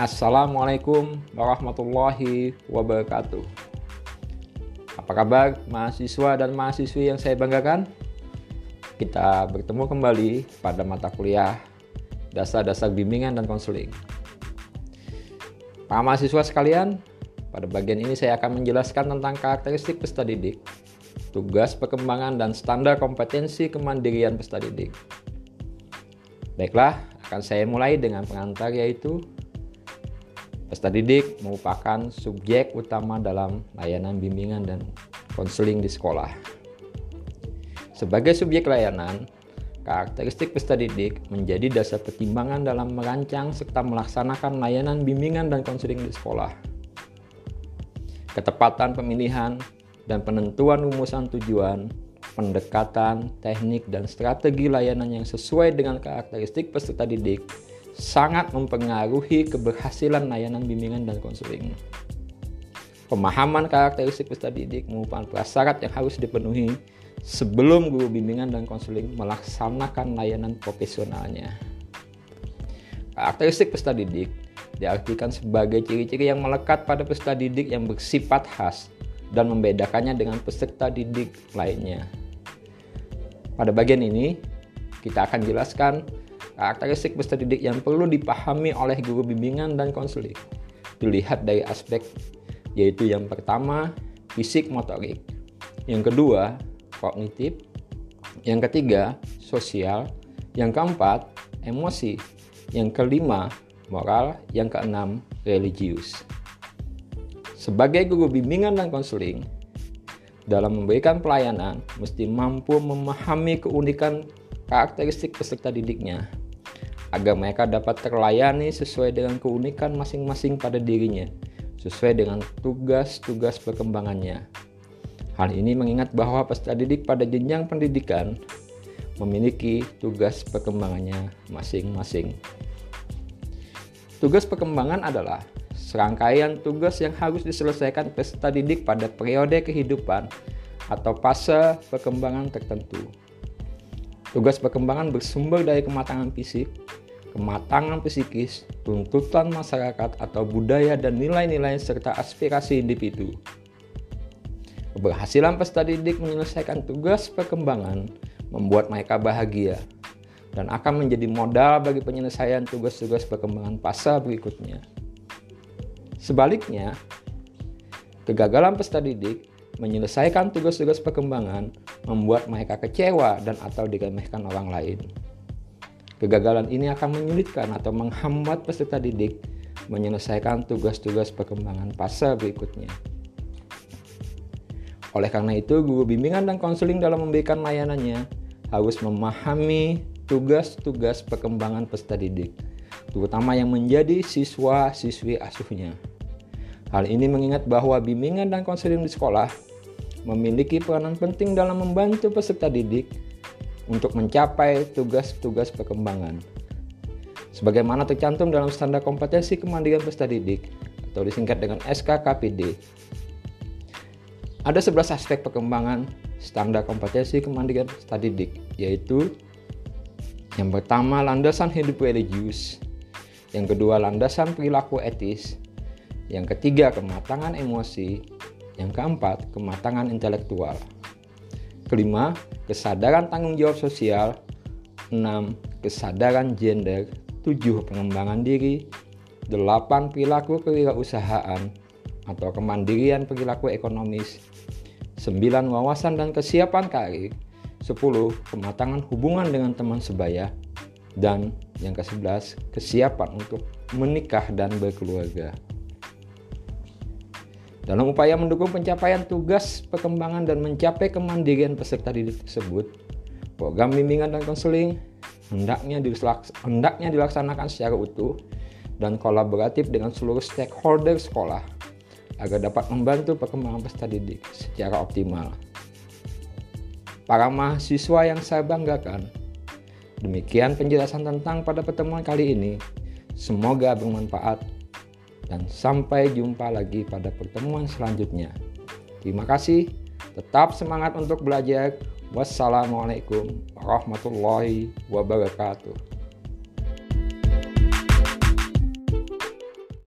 Assalamualaikum warahmatullahi wabarakatuh. Apa kabar mahasiswa dan mahasiswi yang saya banggakan? Kita bertemu kembali pada mata kuliah Dasar-dasar bimbingan dan konseling. Para mahasiswa sekalian, pada bagian ini saya akan menjelaskan tentang karakteristik peserta didik, tugas perkembangan dan standar kompetensi kemandirian peserta didik. Baiklah, akan saya mulai dengan pengantar yaitu Peserta didik merupakan subjek utama dalam layanan bimbingan dan konseling di sekolah. Sebagai subjek layanan, karakteristik peserta didik menjadi dasar pertimbangan dalam merancang serta melaksanakan layanan bimbingan dan konseling di sekolah. Ketepatan pemilihan dan penentuan rumusan tujuan, pendekatan, teknik, dan strategi layanan yang sesuai dengan karakteristik peserta didik sangat mempengaruhi keberhasilan layanan bimbingan dan konseling. Pemahaman karakteristik peserta didik merupakan prasyarat yang harus dipenuhi sebelum guru bimbingan dan konseling melaksanakan layanan profesionalnya. Karakteristik peserta didik diartikan sebagai ciri-ciri yang melekat pada peserta didik yang bersifat khas dan membedakannya dengan peserta didik lainnya. Pada bagian ini, kita akan jelaskan Karakteristik peserta didik yang perlu dipahami oleh guru bimbingan dan konseling. Dilihat dari aspek yaitu yang pertama fisik motorik, yang kedua kognitif, yang ketiga sosial, yang keempat emosi, yang kelima moral, yang keenam religius. Sebagai guru bimbingan dan konseling, dalam memberikan pelayanan mesti mampu memahami keunikan karakteristik peserta didiknya agar mereka dapat terlayani sesuai dengan keunikan masing-masing pada dirinya, sesuai dengan tugas-tugas perkembangannya. Hal ini mengingat bahwa peserta didik pada jenjang pendidikan memiliki tugas perkembangannya masing-masing. Tugas perkembangan adalah serangkaian tugas yang harus diselesaikan peserta didik pada periode kehidupan atau fase perkembangan tertentu. Tugas perkembangan bersumber dari kematangan fisik, kematangan psikis, tuntutan masyarakat atau budaya dan nilai-nilai serta aspirasi individu. Keberhasilan peserta didik menyelesaikan tugas perkembangan membuat mereka bahagia dan akan menjadi modal bagi penyelesaian tugas-tugas perkembangan fase berikutnya. Sebaliknya, kegagalan peserta didik menyelesaikan tugas-tugas perkembangan membuat mereka kecewa dan atau diremehkan orang lain. Kegagalan ini akan menyulitkan atau menghambat peserta didik menyelesaikan tugas-tugas perkembangan fase berikutnya. Oleh karena itu, guru bimbingan dan konseling dalam memberikan layanannya harus memahami tugas-tugas perkembangan peserta didik, terutama yang menjadi siswa-siswi asuhnya. Hal ini mengingat bahwa bimbingan dan konseling di sekolah memiliki peranan penting dalam membantu peserta didik untuk mencapai tugas-tugas perkembangan. Sebagaimana tercantum dalam standar kompetensi kemandirian peserta didik atau disingkat dengan SKKPD. Ada 11 aspek perkembangan standar kompetensi kemandirian peserta didik, yaitu yang pertama landasan hidup religius, yang kedua landasan perilaku etis, yang ketiga kematangan emosi, yang keempat kematangan intelektual. Kelima, kesadaran tanggung jawab sosial. 6. Kesadaran gender. 7. Pengembangan diri. 8. Perilaku kewirausahaan atau kemandirian perilaku ekonomis. 9. Wawasan dan kesiapan karir. 10. Kematangan hubungan dengan teman sebaya. Dan yang ke-11, kesiapan untuk menikah dan berkeluarga. Dalam upaya mendukung pencapaian tugas perkembangan dan mencapai kemandirian peserta didik tersebut, program bimbingan dan konseling hendaknya, hendaknya dilaksanakan secara utuh dan kolaboratif dengan seluruh stakeholder sekolah agar dapat membantu perkembangan peserta didik secara optimal. Para mahasiswa yang saya banggakan, demikian penjelasan tentang pada pertemuan kali ini. Semoga bermanfaat dan sampai jumpa lagi pada pertemuan selanjutnya. Terima kasih, tetap semangat untuk belajar. Wassalamualaikum warahmatullahi wabarakatuh.